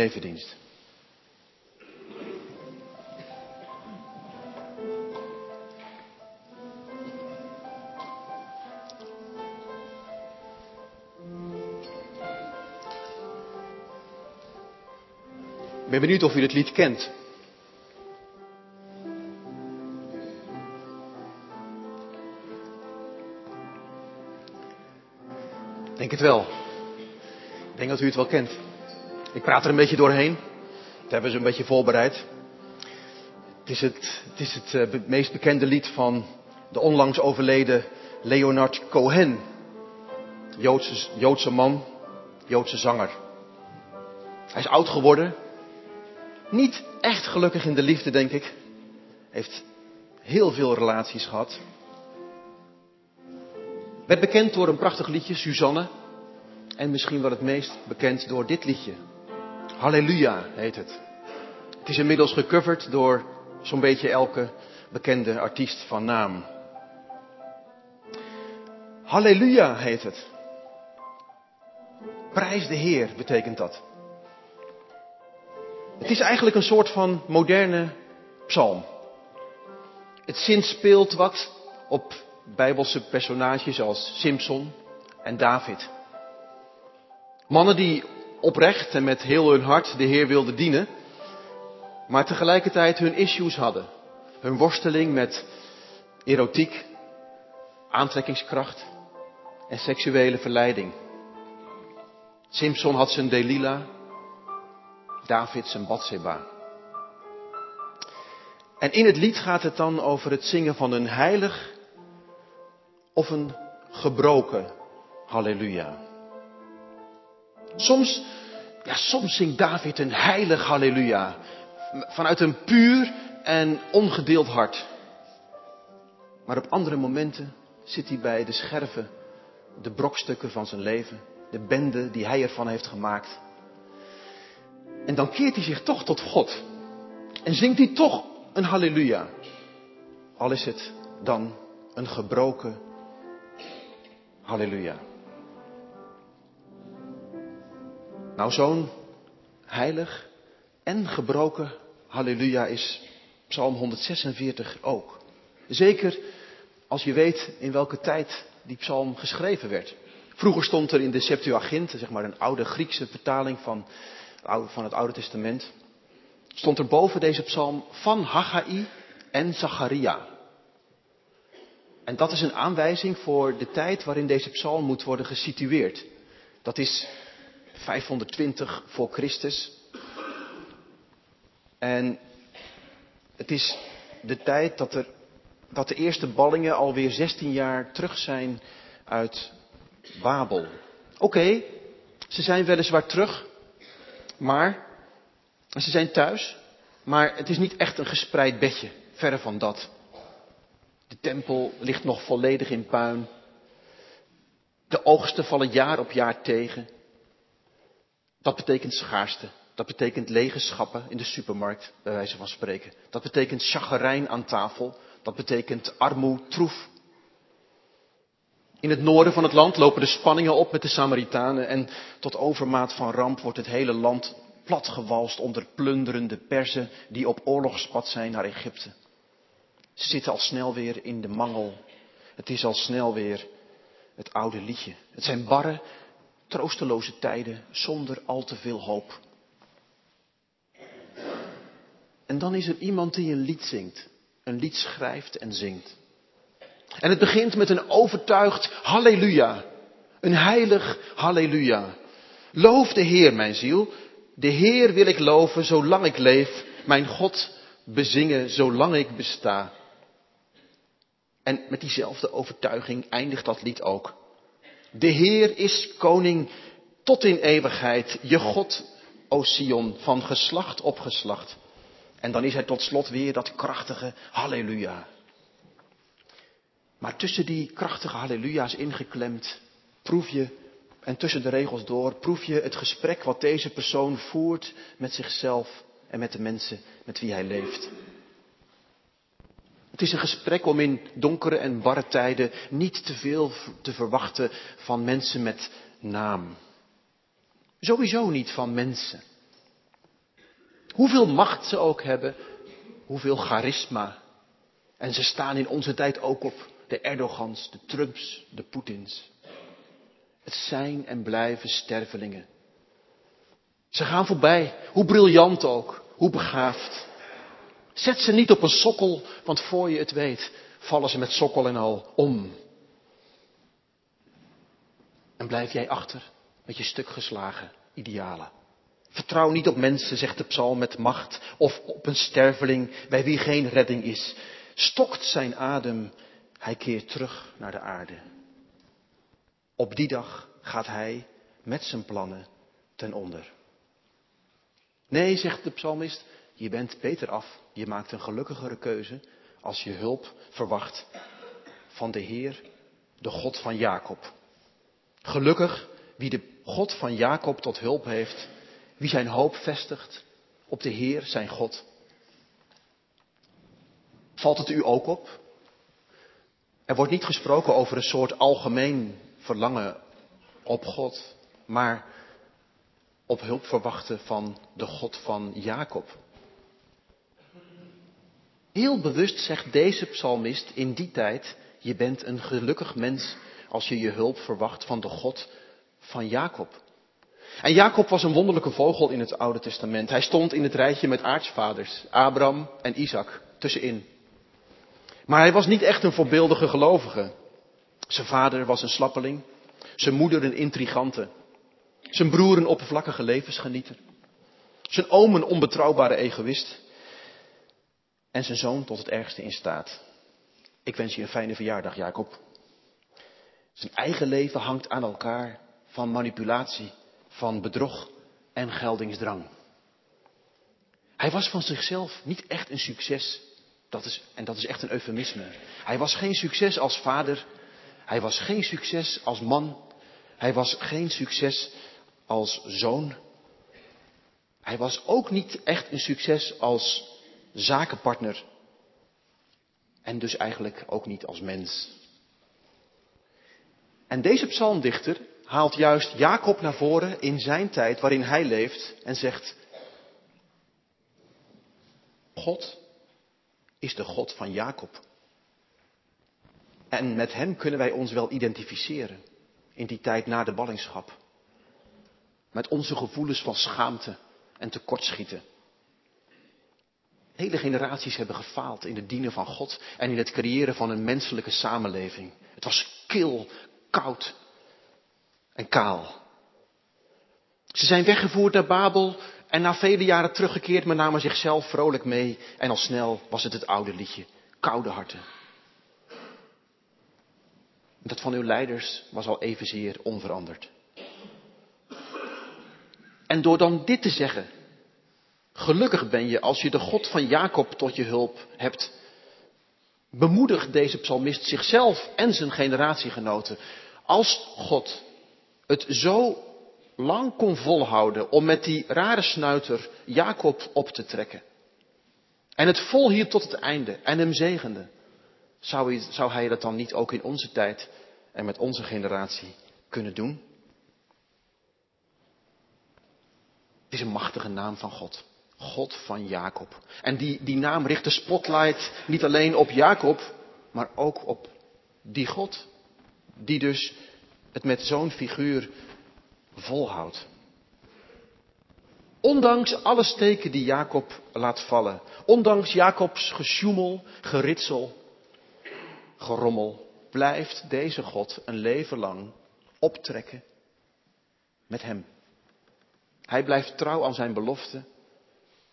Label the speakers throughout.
Speaker 1: Evendienst. Ik ben benieuwd of u dit lied kent. Denk het wel. Ik denk dat u het wel kent. Ik praat er een beetje doorheen. Dat hebben ze een beetje voorbereid. Het is het, het, is het uh, meest bekende lied van de onlangs overleden Leonard Cohen. Joodse, Joodse man, Joodse zanger. Hij is oud geworden. Niet echt gelukkig in de liefde, denk ik. Heeft heel veel relaties gehad. Werd bekend door een prachtig liedje, Suzanne. En misschien wel het meest bekend door dit liedje. Halleluja heet het. Het is inmiddels gecoverd door zo'n beetje elke bekende artiest van naam. Halleluja heet het. Prijs de Heer betekent dat. Het is eigenlijk een soort van moderne psalm. Het zinspeelt wat op bijbelse personages als Simpson en David. Mannen die oprecht en met heel hun hart de Heer wilden dienen, maar tegelijkertijd hun issues hadden. Hun worsteling met erotiek, aantrekkingskracht en seksuele verleiding. Simpson had zijn Delila, David zijn Bathseba. En in het lied gaat het dan over het zingen van een heilig of een gebroken halleluja. Soms, ja, soms zingt David een heilig halleluja. Vanuit een puur en ongedeeld hart. Maar op andere momenten zit hij bij de scherven, de brokstukken van zijn leven, de bende die hij ervan heeft gemaakt. En dan keert hij zich toch tot God. En zingt hij toch een halleluja. Al is het dan een gebroken halleluja. Nou, zo'n heilig en gebroken halleluja is Psalm 146 ook. Zeker als je weet in welke tijd die psalm geschreven werd. Vroeger stond er in de Septuagint, zeg maar een oude Griekse vertaling van, van het Oude Testament, stond er boven deze psalm van Haggai en Zacharia. En dat is een aanwijzing voor de tijd waarin deze psalm moet worden gesitueerd. Dat is 520 voor Christus. En het is de tijd dat, er, dat de eerste ballingen alweer 16 jaar terug zijn uit Babel. Oké, ze zijn weliswaar terug, maar ze zijn thuis, maar het is niet echt een gespreid bedje, verre van dat. De tempel ligt nog volledig in puin. De oogsten vallen jaar op jaar tegen. Dat betekent schaarste. Dat betekent lege schappen in de supermarkt, bij wijze van spreken. Dat betekent chagrijn aan tafel. Dat betekent armoe, troef. In het noorden van het land lopen de spanningen op met de Samaritanen en tot overmaat van ramp wordt het hele land platgewalst onder plunderende Perzen die op oorlogspad zijn naar Egypte. Ze zitten al snel weer in de mangel. Het is al snel weer het oude liedje. Het zijn barre, troosteloze tijden zonder al te veel hoop. En dan is er iemand die een lied zingt, een lied schrijft en zingt. En het begint met een overtuigd halleluja, een heilig halleluja. Loof de Heer, mijn ziel. De Heer wil ik loven zolang ik leef, mijn God bezingen zolang ik besta. En met diezelfde overtuiging eindigt dat lied ook. De Heer is koning tot in eeuwigheid, je God, o Sion, van geslacht op geslacht. En dan is hij tot slot weer dat krachtige halleluja. Maar tussen die krachtige halleluja's ingeklemd, proef je, en tussen de regels door, proef je het gesprek wat deze persoon voert met zichzelf en met de mensen met wie hij leeft. Het is een gesprek om in donkere en barre tijden niet te veel te verwachten van mensen met naam. Sowieso niet van mensen. Hoeveel macht ze ook hebben, hoeveel charisma. En ze staan in onze tijd ook op de Erdogans, de Trumps, de Poetins. Het zijn en blijven stervelingen. Ze gaan voorbij, hoe briljant ook, hoe begaafd. Zet ze niet op een sokkel, want voor je het weet, vallen ze met sokkel en al om. En blijf jij achter met je stuk geslagen idealen. Vertrouw niet op mensen, zegt de psalm met macht, of op een sterveling bij wie geen redding is. Stokt zijn adem, hij keert terug naar de aarde. Op die dag gaat hij met zijn plannen ten onder. Nee, zegt de psalmist, je bent beter af. Je maakt een gelukkigere keuze als je hulp verwacht van de Heer, de God van Jacob. Gelukkig wie de God van Jacob tot hulp heeft, wie zijn hoop vestigt op de Heer, zijn God. Valt het u ook op? Er wordt niet gesproken over een soort algemeen verlangen op God, maar op hulp verwachten van de God van Jacob. Heel bewust zegt deze psalmist in die tijd, je bent een gelukkig mens als je je hulp verwacht van de God van Jacob. En Jacob was een wonderlijke vogel in het Oude Testament. Hij stond in het rijtje met aartsvaders, Abraham en Isaac, tussenin. Maar hij was niet echt een voorbeeldige gelovige. Zijn vader was een slappeling, zijn moeder een intrigante, zijn broer een oppervlakkige levensgenieter, zijn oom een onbetrouwbare egoïst en zijn zoon tot het ergste in staat. Ik wens je een fijne verjaardag, Jacob. Zijn eigen leven hangt aan elkaar van manipulatie, van bedrog en geldingsdrang. Hij was van zichzelf niet echt een succes. Dat is, en dat is echt een eufemisme. Hij was geen succes als vader. Hij was geen succes als man. Hij was geen succes als zoon. Hij was ook niet echt een succes als zakenpartner. En dus eigenlijk ook niet als mens. En deze psalmdichter haalt juist Jacob naar voren in zijn tijd waarin hij leeft en zegt, God is de God van Jacob. En met hem kunnen wij ons wel identificeren in die tijd na de ballingschap. Met onze gevoelens van schaamte en tekortschieten. Hele generaties hebben gefaald in het dienen van God en in het creëren van een menselijke samenleving. Het was kil, koud en kaal. Ze zijn weggevoerd naar Babel en na vele jaren teruggekeerd, maar namen zichzelf vrolijk mee. En al snel was het het oude liedje, koude harten. Dat van uw leiders was al evenzeer onveranderd. En door dan dit te zeggen, gelukkig ben je als je de God van Jacob tot je hulp hebt, bemoedigt deze psalmist zichzelf en zijn generatiegenoten. Als God het zo lang kon volhouden om met die rare snuiter Jacob op te trekken. En het volhield tot het einde en hem zegende. Zou hij, zou hij dat dan niet ook in onze tijd en met onze generatie kunnen doen? Het is een machtige naam van God. God van Jacob. En die, die naam richt de spotlight niet alleen op Jacob, maar ook op die God. Die dus het met zo'n figuur volhoudt. Ondanks alle steken die Jacob laat vallen, ondanks Jacobs gesjoemel, geritsel, gerommel, blijft deze God een leven lang optrekken met hem. Hij blijft trouw aan zijn belofte,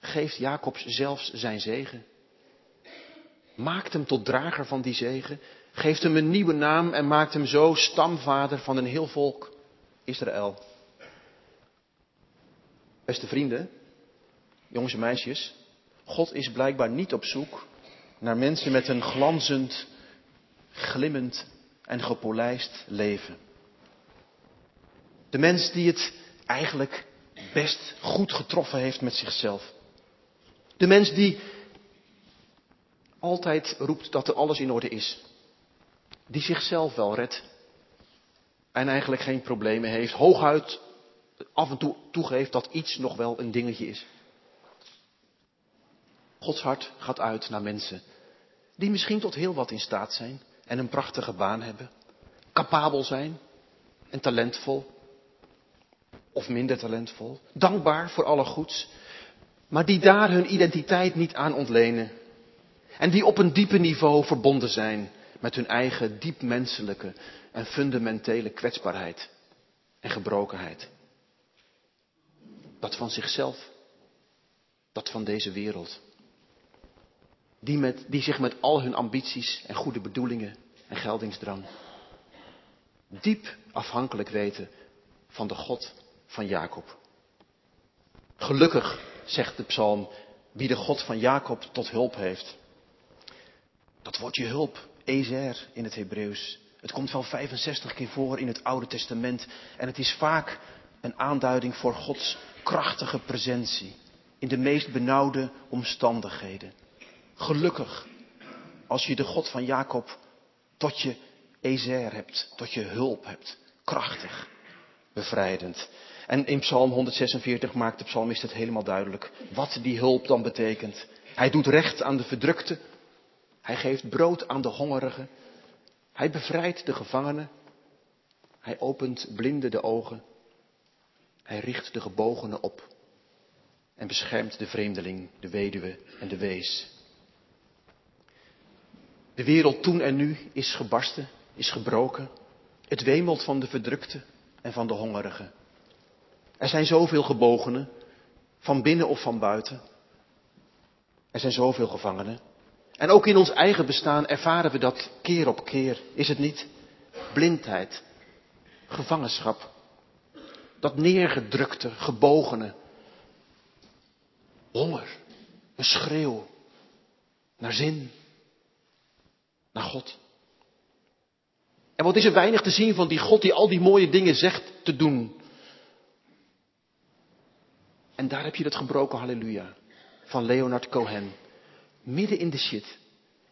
Speaker 1: geeft Jacobs zelfs zijn zegen, maakt hem tot drager van die zegen, geeft hem een nieuwe naam en maakt hem zo stamvader van een heel volk, Israël. Beste vrienden, jongens en meisjes, God is blijkbaar niet op zoek naar mensen met een glanzend, glimmend en gepolijst leven. De mens die het eigenlijk best goed getroffen heeft met zichzelf. De mens die altijd roept dat er alles in orde is die zichzelf wel redt. En eigenlijk geen problemen heeft. Hooguit af en toe toegeeft dat iets nog wel een dingetje is. Gods hart gaat uit naar mensen die misschien tot heel wat in staat zijn en een prachtige baan hebben, capabel zijn en talentvol of minder talentvol, dankbaar voor alle goeds, maar die daar hun identiteit niet aan ontlenen en die op een diepe niveau verbonden zijn met hun eigen diep menselijke en fundamentele kwetsbaarheid en gebrokenheid. Dat van zichzelf, dat van deze wereld. Die, met, die zich met al hun ambities en goede bedoelingen en geldingsdrang diep afhankelijk weten van de God van Jacob. Gelukkig, zegt de psalm, wie de God van Jacob tot hulp heeft. Dat wordt je hulp, Ezer in het Hebreeuws. Het komt wel 65 keer voor in het Oude Testament en het is vaak een aanduiding voor Gods krachtige presentie in de meest benauwde omstandigheden. Gelukkig als je de God van Jacob tot je Ezer hebt, tot je hulp hebt. Krachtig, bevrijdend. En in Psalm 146 maakt de psalmist het helemaal duidelijk wat die hulp dan betekent. Hij doet recht aan de verdrukte. Hij geeft brood aan de hongerigen. Hij bevrijdt de gevangenen. Hij opent blinden de ogen. Hij richt de gebogenen op. En beschermt de vreemdeling, de weduwe en de wees. De wereld toen en nu is gebarsten, is gebroken. Het wemelt van de verdrukte en van de hongerigen. Er zijn zoveel gebogenen, van binnen of van buiten. Er zijn zoveel gevangenen. En ook in ons eigen bestaan ervaren we dat keer op keer, is het niet? Blindheid, gevangenschap, dat neergedrukte, gebogene, honger, een schreeuw naar zin, naar God. En wat is er weinig te zien van die God die al die mooie dingen zegt te doen. En daar heb je dat gebroken halleluja van Leonard Cohen. Midden in de shit,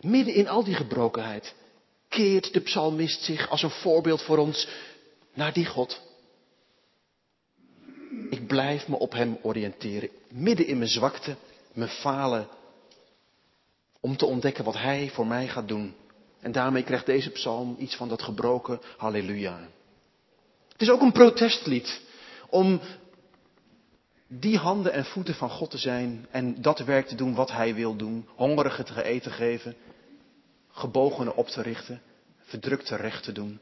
Speaker 1: midden in al die gebrokenheid, keert de psalmist zich als een voorbeeld voor ons naar die God. Ik blijf me op Hem oriënteren, midden in mijn zwakte, mijn falen, om te ontdekken wat Hij voor mij gaat doen. En daarmee krijgt deze psalm iets van dat gebroken halleluja. Het is ook een protestlied om die handen en voeten van God te zijn en dat werk te doen wat Hij wil doen. Hongerigen te eten geven, gebogenen op te richten, verdrukte recht te doen.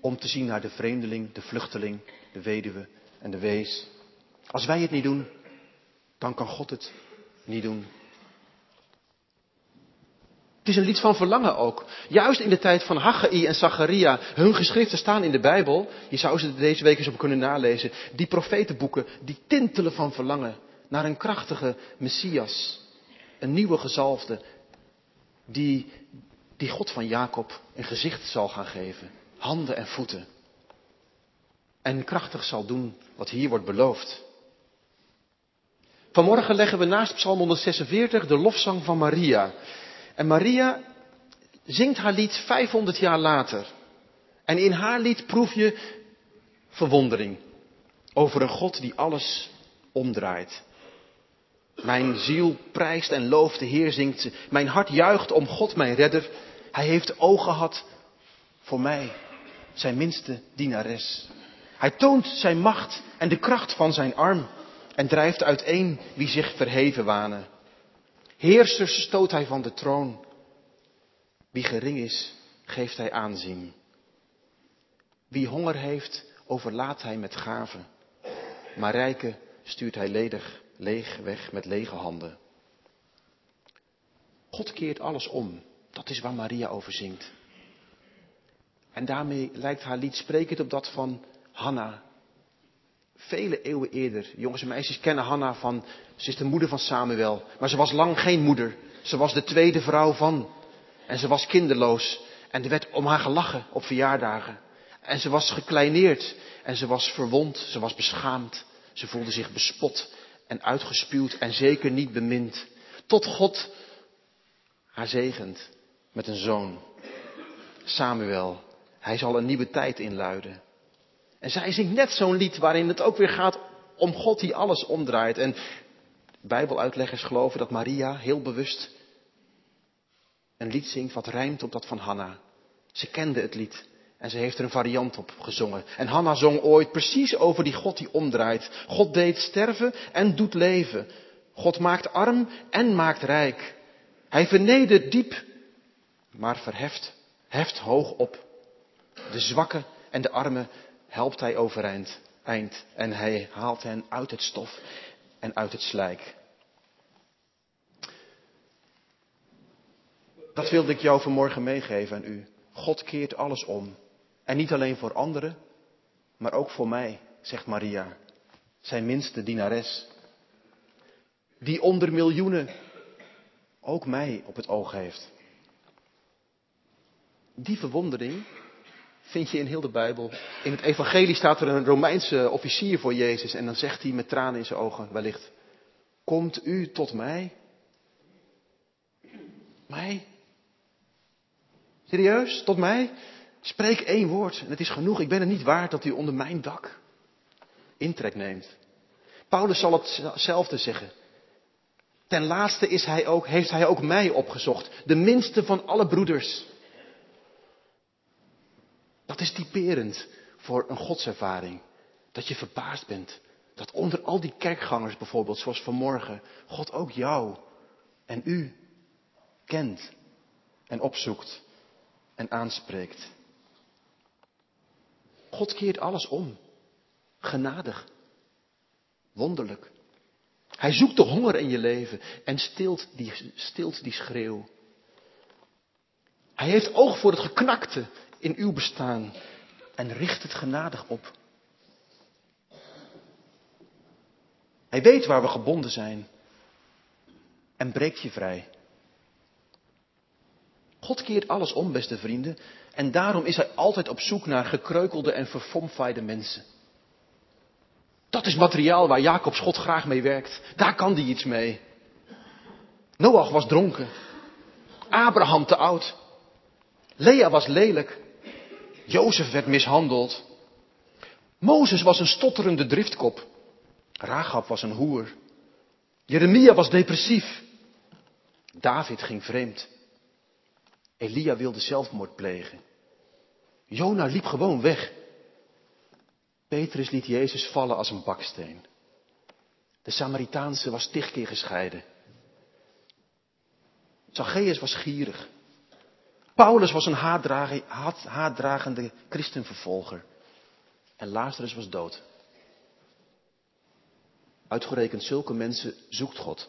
Speaker 1: Om te zien naar de vreemdeling, de vluchteling, de weduwe en de wees. Als wij het niet doen, dan kan God het niet doen. Is een lied van verlangen ook. Juist in de tijd van Haggai en Zacharia. Hun geschriften staan in de Bijbel. Je zou ze deze week eens op kunnen nalezen. Die profetenboeken, die tintelen van verlangen naar een krachtige Messias. Een nieuwe gezalfde. Die, die God van Jacob een gezicht zal gaan geven. Handen en voeten. En krachtig zal doen wat hier wordt beloofd. Vanmorgen leggen we naast Psalm 146 de lofzang van Maria. En Maria zingt haar lied 500 jaar later. En in haar lied proef je verwondering over een God die alles omdraait. Mijn ziel prijst en looft de Heer, zingt. Mijn hart juicht om God, mijn redder. Hij heeft oog gehad voor mij, zijn minste dienares. Hij toont zijn macht en de kracht van zijn arm en drijft uiteen wie zich verheven wanen. Heersers stoot hij van de troon. Wie gering is, geeft hij aanzien. Wie honger heeft, overlaat hij met gaven. Maar rijken stuurt hij ledig, leeg weg met lege handen. God keert alles om. Dat is waar Maria over zingt. En daarmee lijkt haar lied sprekend op dat van Hanna vele eeuwen eerder. Jongens en meisjes kennen Hanna van, ze is de moeder van Samuel. Maar ze was lang geen moeder. Ze was de tweede vrouw van. En ze was kinderloos. En er werd om haar gelachen op verjaardagen. En ze was gekleineerd. En ze was verwond. Ze was beschaamd. Ze voelde zich bespot en uitgespuwd en zeker niet bemind. Tot God haar zegent met een zoon. Samuel. Hij zal een nieuwe tijd inluiden. En zij zingt net zo'n lied waarin het ook weer gaat om God die alles omdraait. En Bijbeluitleggers geloven dat Maria heel bewust een lied zingt wat rijmt op dat van Hanna. Ze kende het lied en ze heeft er een variant op gezongen. En Hanna zong ooit precies over die God die omdraait. God deed sterven en doet leven. God maakt arm en maakt rijk. Hij vernedert diep, maar verheft, heft hoog op. De zwakken en de armen helpt hij overeind. Eind, en hij haalt hen uit het stof en uit het slijk. Dat wilde ik jou vanmorgen meegeven aan u. God keert alles om. En niet alleen voor anderen, maar ook voor mij, zegt Maria, zijn minste dienares. Die onder miljoenen ook mij op het oog heeft. Die verwondering vind je in heel de Bijbel. In het Evangelie staat er een Romeinse officier voor Jezus en dan zegt hij met tranen in zijn ogen wellicht: Komt u tot mij? Mij? Serieus? Tot mij? Spreek één woord en het is genoeg. Ik ben het niet waard dat u onder mijn dak intrek neemt. Paulus zal hetzelfde zeggen. Ten laatste is hij ook, heeft hij ook mij opgezocht, de minste van alle broeders. Dat is typerend voor een godservaring. Dat je verbaasd bent. Dat onder al die kerkgangers bijvoorbeeld, zoals vanmorgen, God ook jou en u kent en opzoekt en aanspreekt. God keert alles om. Genadig. Wonderlijk. Hij zoekt de honger in je leven en stilt die, stilt die schreeuw. Hij heeft oog voor het geknakte in uw bestaan en richt het genadig op. Hij weet waar we gebonden zijn en breekt je vrij. God keert alles om, beste vrienden, en daarom is hij altijd op zoek naar gekreukelde en verfomfaaide mensen. Dat is materiaal waar Jacobs God graag mee werkt. Daar kan hij iets mee. Noach was dronken. Abraham te oud. Lea was lelijk. Jozef werd mishandeld. Mozes was een stotterende driftkop. Rahab was een hoer. Jeremia was depressief. David ging vreemd. Elia wilde zelfmoord plegen. Jona liep gewoon weg. Petrus liet Jezus vallen als een baksteen. De Samaritaanse was tig keer gescheiden. Zacchaeus was gierig. Paulus was een haatdragende christenvervolger. En Lazarus was dood. Uitgerekend zulke mensen zoekt God.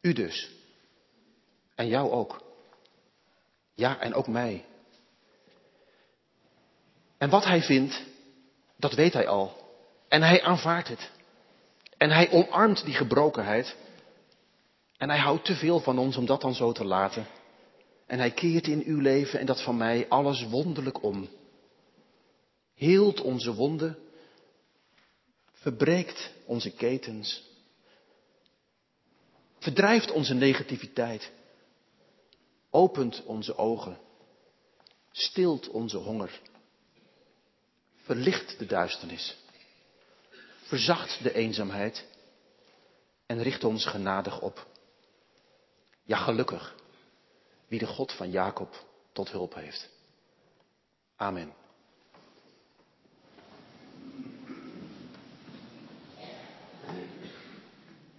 Speaker 1: U dus. En jou ook. Ja, en ook mij. En wat hij vindt, dat weet hij al. En hij aanvaardt het. En hij omarmt die gebrokenheid. En hij houdt te veel van ons om dat dan zo te laten. En hij keert in uw leven en dat van mij alles wonderlijk om. Heelt onze wonden. Verbreekt onze ketens. Verdrijft onze negativiteit. Opent onze ogen. Stilt onze honger. Verlicht de duisternis. Verzacht de eenzaamheid. En richt ons genadig op. Ja, gelukkig wie de God van Jacob tot hulp heeft. Amen.